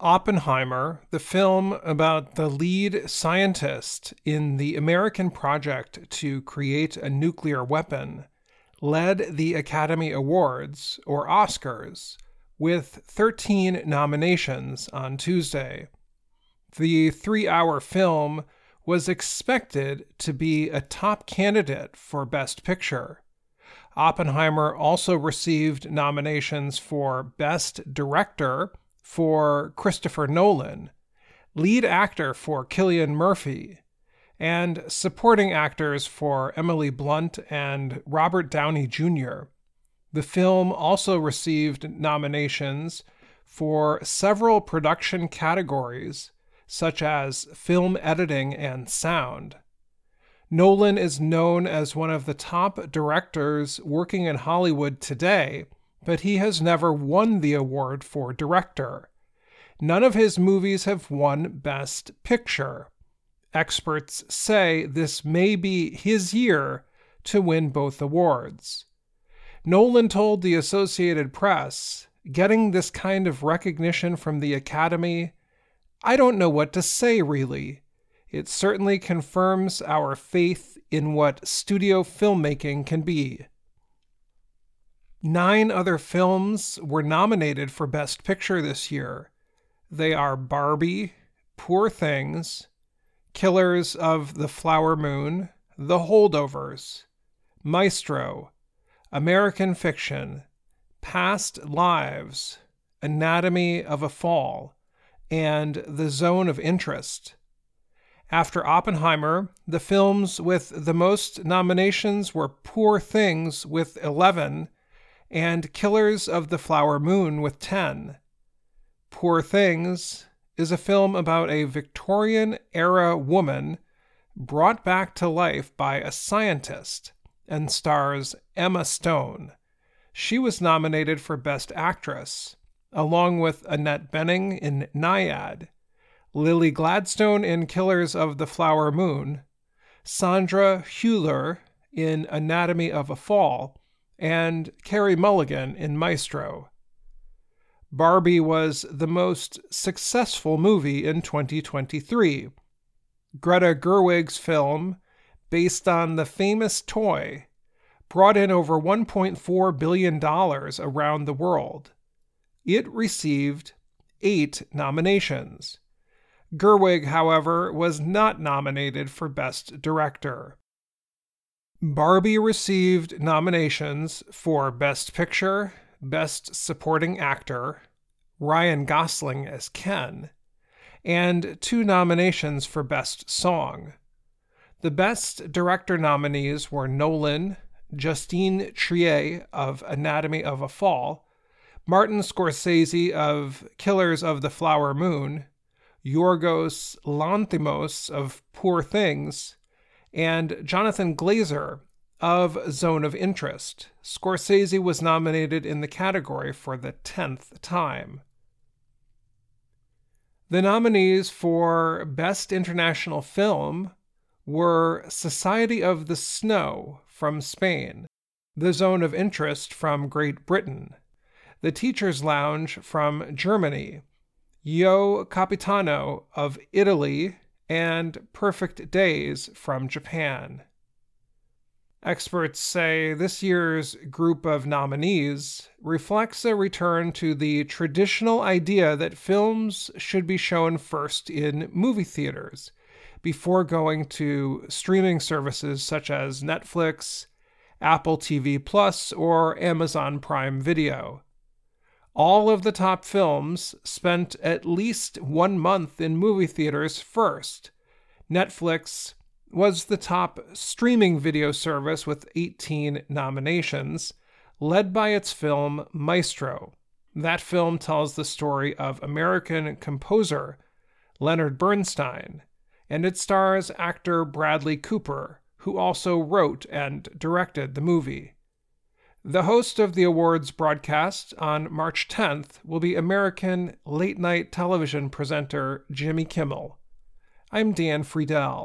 Oppenheimer, the film about the lead scientist in the American project to create a nuclear weapon, led the Academy Awards, or Oscars, with 13 nominations on Tuesday. The three hour film was expected to be a top candidate for Best Picture. Oppenheimer also received nominations for Best Director for Christopher Nolan, lead actor for Cillian Murphy, and supporting actors for Emily Blunt and Robert Downey Jr. The film also received nominations for several production categories, such as film editing and sound. Nolan is known as one of the top directors working in Hollywood today but he has never won the award for director. None of his movies have won Best Picture. Experts say this may be his year to win both awards. Nolan told the Associated Press, getting this kind of recognition from the Academy, I don't know what to say really. It certainly confirms our faith in what studio filmmaking can be. Nine other films were nominated for Best Picture this year. They are Barbie, Poor Things, Killers of the Flower Moon, The Holdovers, Maestro, American Fiction, Past Lives, Anatomy of a Fall, and The Zone of Interest. After Oppenheimer, the films with the most nominations were Poor Things with 11 and Killers of the Flower Moon with 10. Poor Things is a film about a Victorian era woman brought back to life by a scientist and stars Emma Stone. She was nominated for Best Actress, along with Annette Bening in Nyad, Lily Gladstone in Killers of the Flower Moon, Sandra Hüller in Anatomy of a Fall, and Carey Mulligan in Maestro. Barbie was the most successful movie in 2023. Greta Gerwig's film, based on the famous toy, brought in over $1.4 billion around the world. It received eight nominations. Gerwig, however, was not nominated for Best Director. Barbie received nominations for Best Picture, Best Supporting Actor, Ryan Gosling as Ken, and two nominations for Best Song. The Best Director nominees were Nolan, Justine Triet of Anatomy of a Fall, Martin Scorsese of Killers of the Flower Moon, Yorgos Lanthimos of Poor Things, and Jonathan Glazer of Zone of Interest. Scorsese was nominated in the category for the 10th time. The nominees for Best International Film were Society of the Snow from Spain, The Zone of Interest from Great Britain, The Teacher's Lounge from Germany, Yo Capitano of Italy, and Perfect Days from Japan. Experts say this year's group of nominees reflects a return to the traditional idea that films should be shown first in movie theaters before going to streaming services such as Netflix, Apple TV Plus, or Amazon Prime Video. All of the top films spent at least one month in movie theaters first. Netflix was the top streaming video service with 18 nominations, led by its film Maestro. That film tells the story of American composer Leonard Bernstein, and it stars actor Bradley Cooper, who also wrote and directed the movie. The host of the awards broadcast on March 10th will be American late night television presenter Jimmy Kimmel. I'm Dan Friedell,